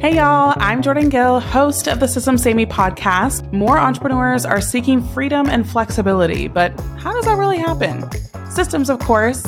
Hey y'all, I'm Jordan Gill, host of the Systems Saved Me podcast. More entrepreneurs are seeking freedom and flexibility, but how does that really happen? Systems, of course.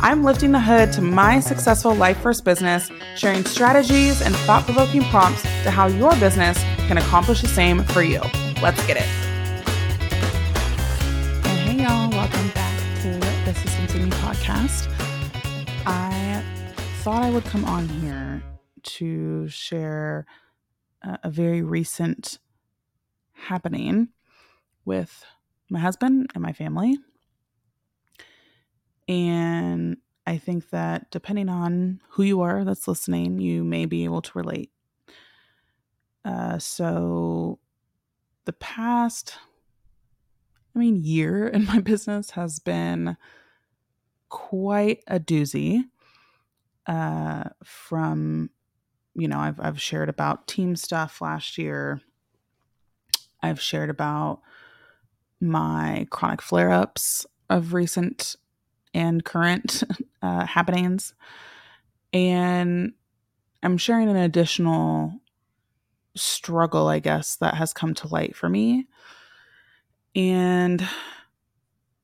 I'm lifting the hood to my successful life first business, sharing strategies and thought provoking prompts to how your business can accomplish the same for you. Let's get it. Hey y'all, welcome back to the Systems Saved Me podcast. I thought I would come on here to share a, a very recent happening with my husband and my family. And I think that depending on who you are that's listening, you may be able to relate. Uh, so, the past, I mean, year in my business has been quite a doozy. Uh, from you know, I've I've shared about team stuff last year. I've shared about my chronic flare-ups of recent and current uh, happenings, and I'm sharing an additional struggle, I guess, that has come to light for me, and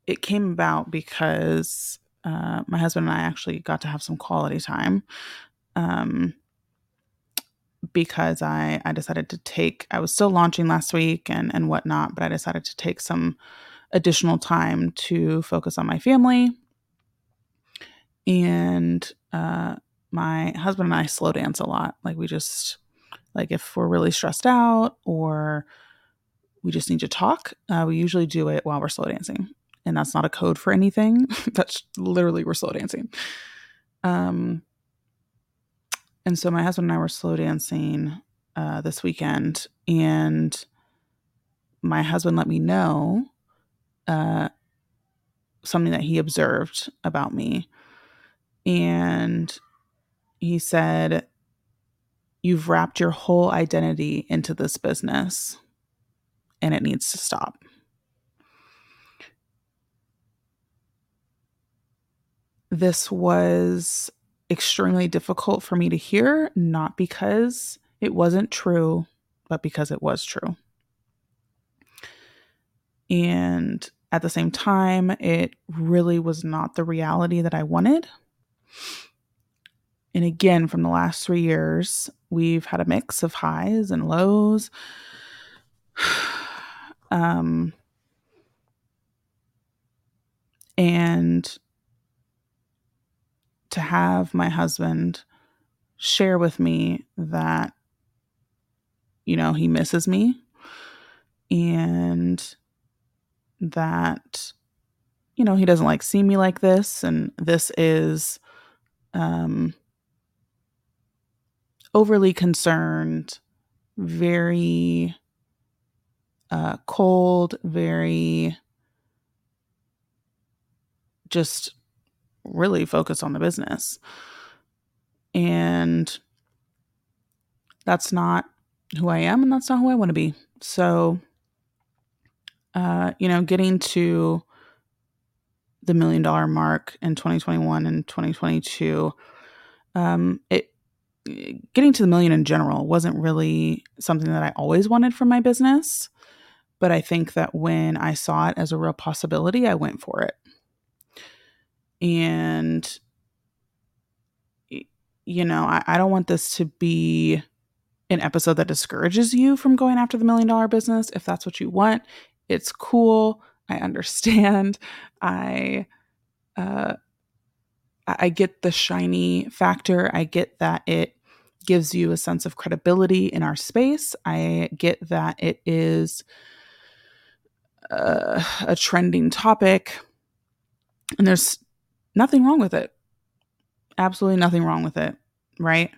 it came about because uh, my husband and I actually got to have some quality time. Um, because I, I decided to take, I was still launching last week and, and whatnot, but I decided to take some additional time to focus on my family. And uh, my husband and I slow dance a lot. Like we just, like if we're really stressed out or we just need to talk, uh, we usually do it while we're slow dancing. And that's not a code for anything. that's literally we're slow dancing. Um, and so my husband and I were slow dancing uh, this weekend, and my husband let me know uh, something that he observed about me. And he said, You've wrapped your whole identity into this business, and it needs to stop. This was extremely difficult for me to hear, not because it wasn't true, but because it was true. And at the same time, it really was not the reality that I wanted. And again, from the last three years, we've had a mix of highs and lows. um, and to have my husband share with me that, you know, he misses me and that, you know, he doesn't like see me like this. And this is um, overly concerned, very uh, cold, very just really focus on the business. And that's not who I am and that's not who I want to be. So, uh, you know, getting to the million dollar mark in 2021 and 2022, um, it getting to the million in general wasn't really something that I always wanted from my business. But I think that when I saw it as a real possibility, I went for it and you know I, I don't want this to be an episode that discourages you from going after the million dollar business. If that's what you want it's cool. I understand. I uh i get the shiny factor. I get that it gives you a sense of credibility in our space. I get that it is uh, a trending topic. And there's nothing wrong with it. Absolutely nothing wrong with it, right?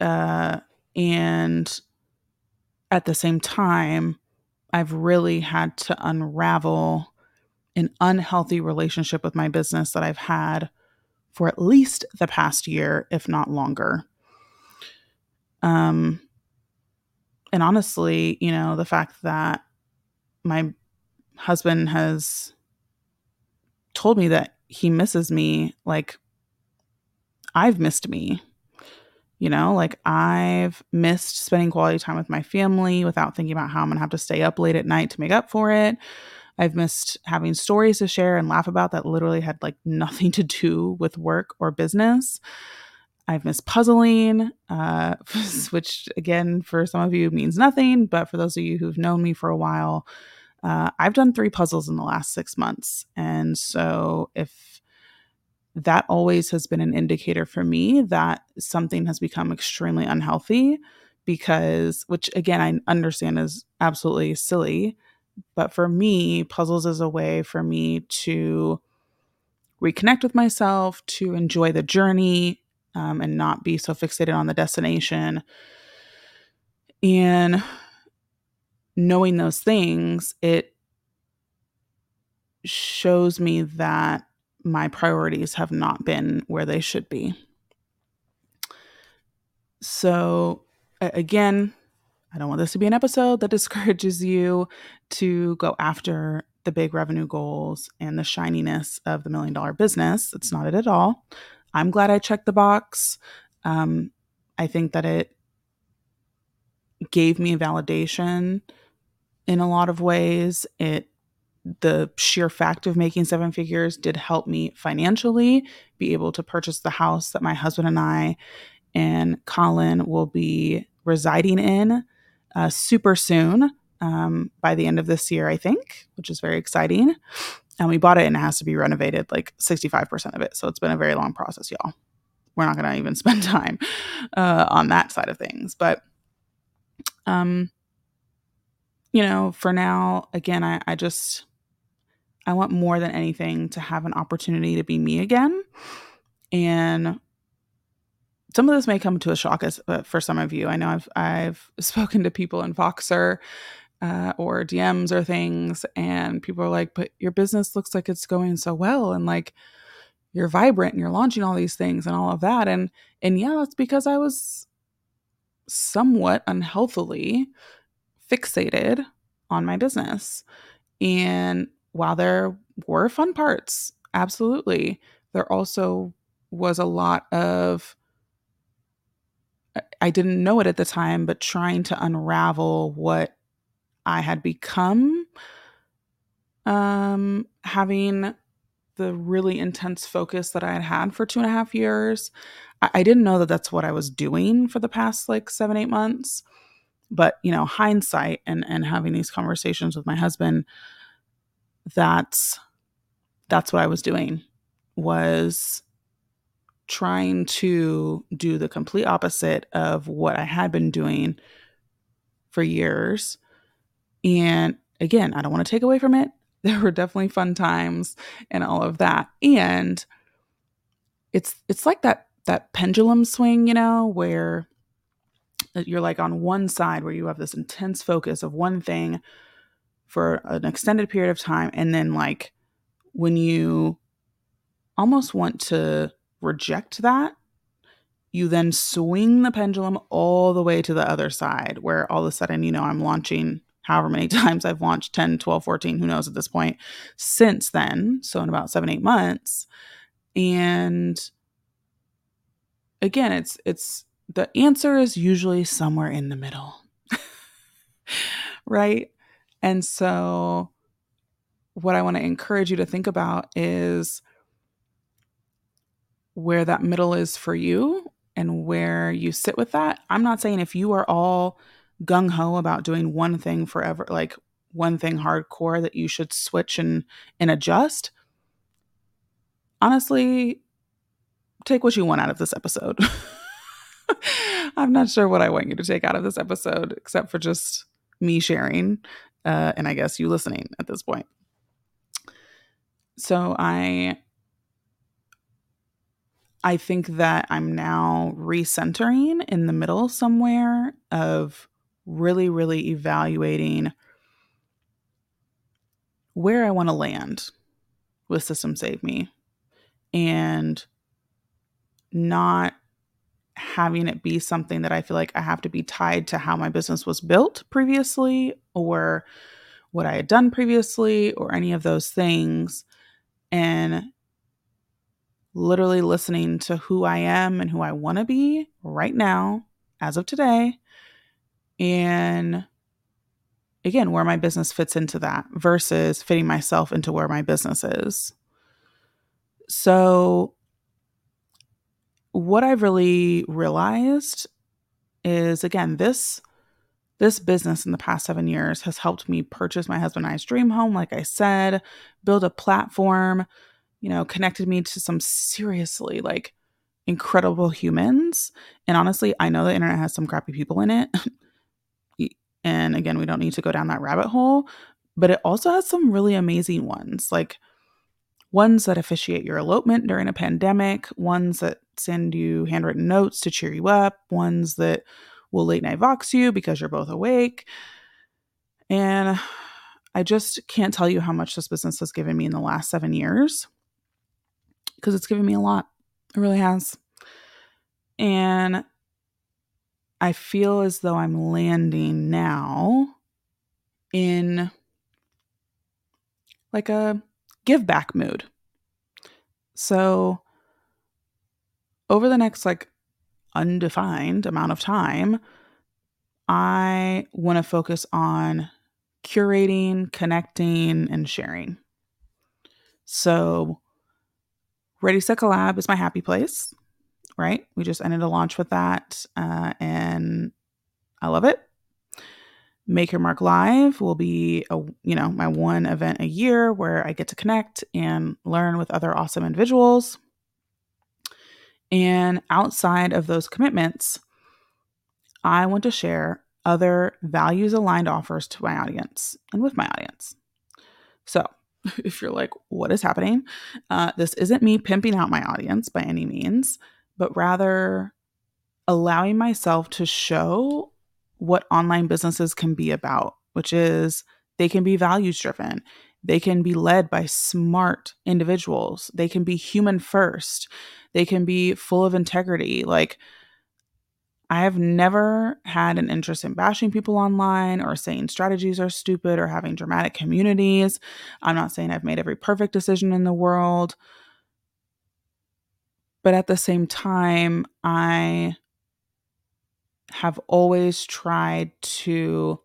Uh, and at the same time, I've really had to unravel an unhealthy relationship with my business that I've had for at least the past year, if not longer. Um, and honestly, you know, the fact that my husband has told me that he misses me like I've missed me. You know, like I've missed spending quality time with my family without thinking about how I'm going to have to stay up late at night to make up for it. I've missed having stories to share and laugh about that literally had like nothing to do with work or business. I've missed puzzling, uh, which again, for some of you means nothing, but for those of you who've known me for a while, uh, I've done three puzzles in the last six months. And so if that always has been an indicator for me that something has become extremely unhealthy because which again I understand is absolutely silly but for me puzzles is a way for me to reconnect with myself to enjoy the journey um, and not be so fixated on the destination and knowing those things it shows me that my priorities have not been where they should be. So, again, I don't want this to be an episode that discourages you to go after the big revenue goals and the shininess of the million dollar business. It's not it at all. I'm glad I checked the box. Um, I think that it gave me validation in a lot of ways. It the sheer fact of making seven figures did help me financially be able to purchase the house that my husband and I and Colin will be residing in uh, super soon um, by the end of this year, I think, which is very exciting. And we bought it and it has to be renovated like 65% of it. So it's been a very long process, y'all. We're not going to even spend time uh, on that side of things. But, um, you know, for now, again, I, I just I want more than anything to have an opportunity to be me again. And some of this may come to a shock as, uh, for some of you. I know I've I've spoken to people in Voxer uh, or DMs or things, and people are like, "But your business looks like it's going so well, and like you're vibrant, and you're launching all these things, and all of that." And and yeah, that's because I was somewhat unhealthily fixated on my business, and while there were fun parts, absolutely, there also was a lot of I didn't know it at the time, but trying to unravel what I had become um having the really intense focus that I had had for two and a half years. I, I didn't know that that's what I was doing for the past like seven, eight months. But, you know, hindsight and, and having these conversations with my husband, that's that's what I was doing was trying to do the complete opposite of what I had been doing for years. And again, I don't want to take away from it. There were definitely fun times and all of that. And it's it's like that that pendulum swing, you know, where you're like on one side where you have this intense focus of one thing for an extended period of time and then like when you almost want to reject that you then swing the pendulum all the way to the other side where all of a sudden you know i'm launching however many times i've launched 10 12 14 who knows at this point since then so in about seven eight months. And again it's it's the answer is usually somewhere in the middle right and so, what I want to encourage you to think about is where that middle is for you and where you sit with that. I'm not saying if you are all gung ho about doing one thing forever, like one thing hardcore, that you should switch and, and adjust. Honestly, take what you want out of this episode. I'm not sure what I want you to take out of this episode, except for just me sharing uh, and I guess you listening at this point. So I I think that I'm now recentering in the middle somewhere of really, really evaluating where I want to land with Systems Saved Me and not having it be something that I feel like I have to be tied to how my business was built previously or what I had done previously or any of those things and literally listening to who I am and who I want to be right now, as of today. And again, where my business fits into that versus fitting myself into where my business is. So, what I've really realized is again, this this business in the past seven years has helped me purchase my husband and I's dream home, like I said, build a platform, you know, connected me to some seriously like incredible humans. And honestly, I know the internet has some crappy people in it. and again, we don't need to go down that rabbit hole, but it also has some really amazing ones, like ones that officiate your elopement during a pandemic, ones that send you handwritten notes to cheer you up, ones that will late night vox you because you're both awake. And I just can't tell you how much this business has given me in the last seven years because it's given me a lot. It really has. And I feel as though I'm landing now in like a give back mood. So over the next like undefined amount of time, I want to focus on curating, connecting, and sharing. So, Ready Set Collab is my happy place, right? We just ended a launch with that, uh, and I love it. Make Your Mark Live will be a you know my one event a year where I get to connect and learn with other awesome individuals. And outside of those commitments, I want to share other values aligned offers to my audience and with my audience. So, if you're like, what is happening? Uh, this isn't me pimping out my audience by any means, but rather allowing myself to show what online businesses can be about, which is they can be values driven. They can be led by smart individuals. They can be human first. They can be full of integrity. Like, I have never had an interest in bashing people online or saying strategies are stupid or having dramatic communities. I'm not saying I've made every perfect decision in the world. But at the same time, I have always tried to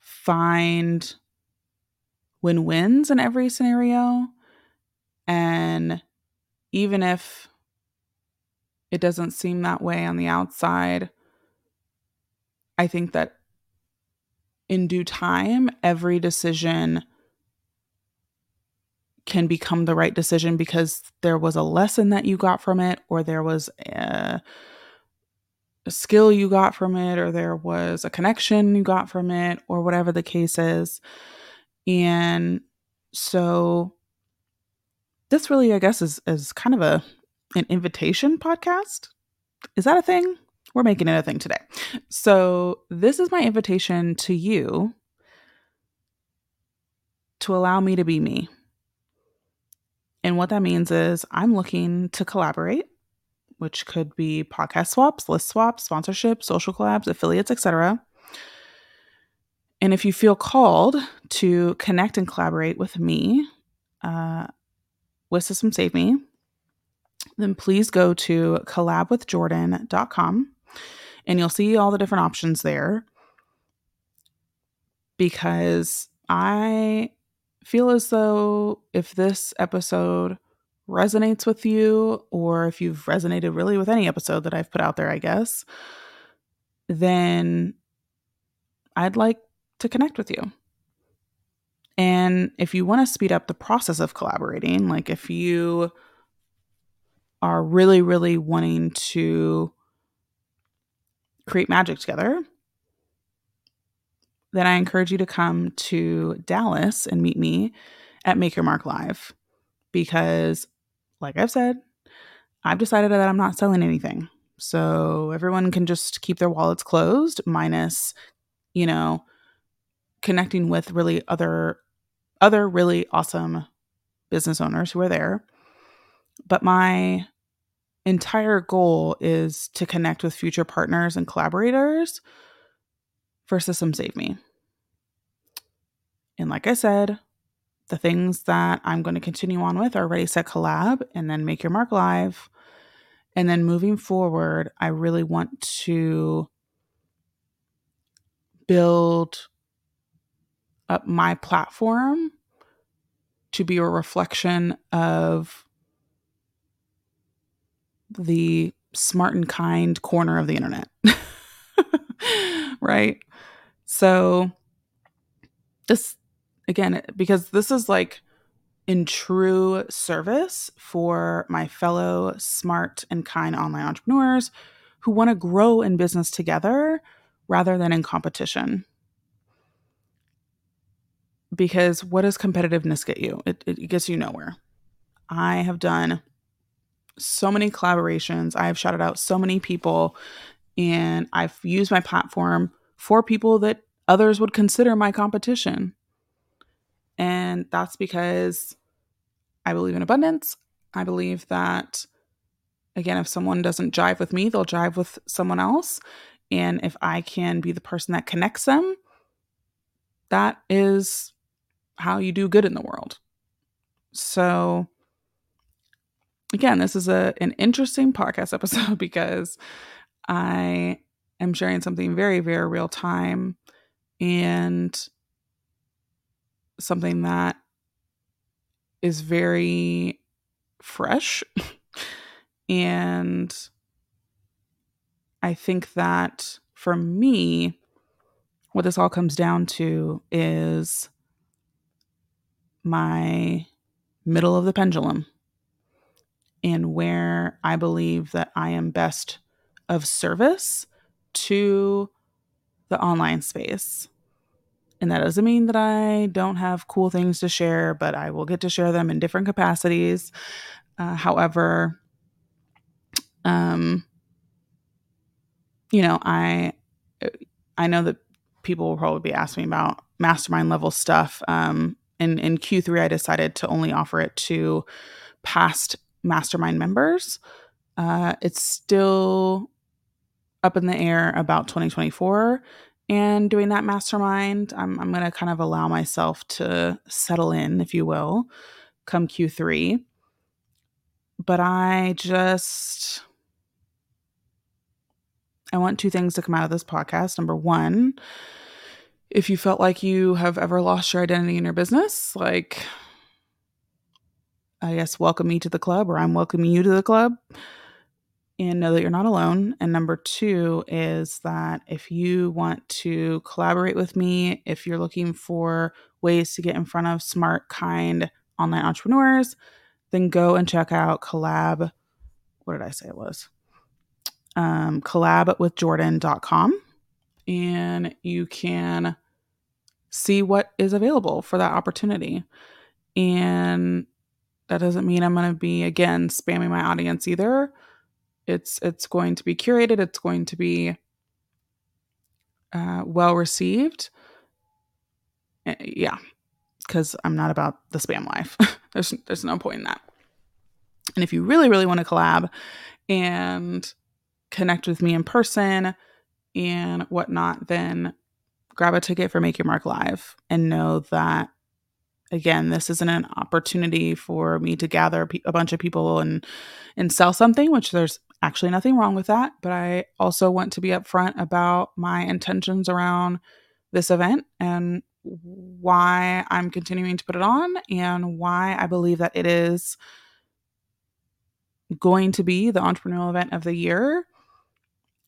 find win wins in every scenario. And even if it doesn't seem that way on the outside, I think that in due time, every decision can become the right decision because there was a lesson that you got from it, or there was a, a, skill you got from it, or there was a connection you got from it, or whatever the case is. And so this really, I guess, is is kind of a an invitation podcast. Is that a thing? We're making it a thing today. So, this is my invitation to you to allow me to be me. And what that means is I'm looking to collaborate, which could be podcast swaps, list swaps, sponsorship, social collabs, affiliates, etc. And if you feel called to connect and collaborate with me, uh, with Systems Saved Me, then please go to collabwithjordan.com and you'll see all the different options there. Because I feel as though if this episode resonates with you, or if you've resonated really with any episode that I've put out there, I guess, then I'd like to connect with you. And if you want to speed up the process of collaborating, like if you are really, really wanting to create magic together, then I encourage you to come to Dallas and meet me at Make Your Mark Live because, like I've said, I've decided that I'm not selling anything. So everyone can just keep their wallets closed, minus, you know, connecting with really other other really awesome business owners who are there. But my entire goal is to connect with future partners and collaborators for Systems Saved Me. And like I said, the things that I'm going to continue on with are Ready Set Collab and then Make Your Mark Live. And then moving forward, I really want to build up my platform to be a reflection of the smart and kind corner of the internet. right? So, this again, because this is like in true service for my fellow smart and kind online entrepreneurs who want to grow in business together rather than in competition. Because what does competitiveness get you? It, it gets you nowhere. I have done so many collaborations, I have shouted out so many people, and I've used my platform for people that others would consider my competition. And that's because I believe in abundance. I believe that, again, if someone doesn't jive with me, they'll jive with someone else. And if I can be the person that connects them, that is how you do good in the world. So, again, this is a an interesting podcast episode because I am sharing something very, very real time and something that is very fresh. and I think that for me, what this all comes down to is my middle of the pendulum and where I believe that I am best of service to the online space. And that doesn't mean that I don't have cool things to share, but I will get to share them in different capacities. Uh, however, um, you know, I I know that people will probably be asking about mastermind level stuff. Um, in in Q3, I decided to only offer it to past mastermind members. Uh, it's still up in the air about 2024 and doing that mastermind. I'm, I'm going to kind of allow myself to settle in, if you will, come Q3. But I just, I want two things to come out of this podcast. Number one, if you felt like you have ever lost your identity in your business, like, I guess, welcome me to the club, or I'm welcoming you to the club and know that you're not alone. And number two is that if you want to collaborate with me, if you're looking for ways to get in front of smart, kind online entrepreneurs, then go and check out collab. What did I say it was? Um, collabwithjordan.com. And you can see what is available for that opportunity. And that doesn't mean I'm going to be, again, spamming my audience either. It's it's going to be curated. It's going to be uh, well received. Uh, yeah because i'm not about the spam life. There's there's no point in that. And if you really really want to collab and connect with me in person and whatnot then grab a ticket for make your mark live and know that again this isn't an opportunity for me to gather a bunch of people and and sell something which there's actually nothing wrong with that but i also want to be upfront about my intentions around this event and why i'm continuing to put it on and why i believe that it is going to be the entrepreneurial event of the year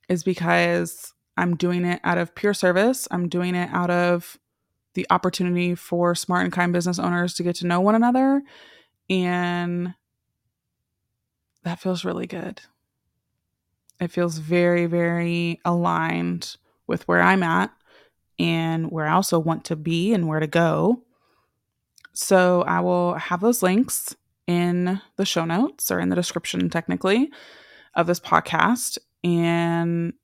is because i'm doing it out of pure service i'm doing it out of the opportunity for smart and kind business owners to get to know one another. And that feels really good. It feels very, very aligned with where I'm at and where I also want to be and where to go. So I will have those links in the show notes or in the description, technically, of this podcast. And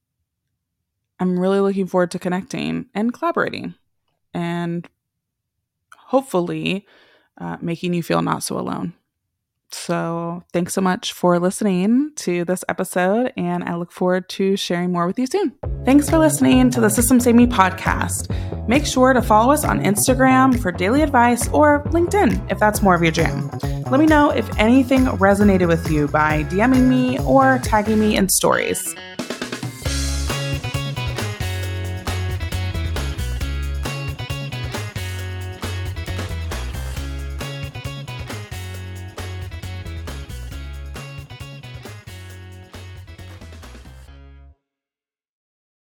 I'm really looking forward to connecting and collaborating and hopefully uh, making you feel not so alone. So, thanks so much for listening to this episode, and I look forward to sharing more with you soon. Thanks for listening to the Systems Saved Me podcast. Make sure to follow us on Instagram for daily advice or LinkedIn if that's more of your jam. Let me know if anything resonated with you by DMing me or tagging me in stories.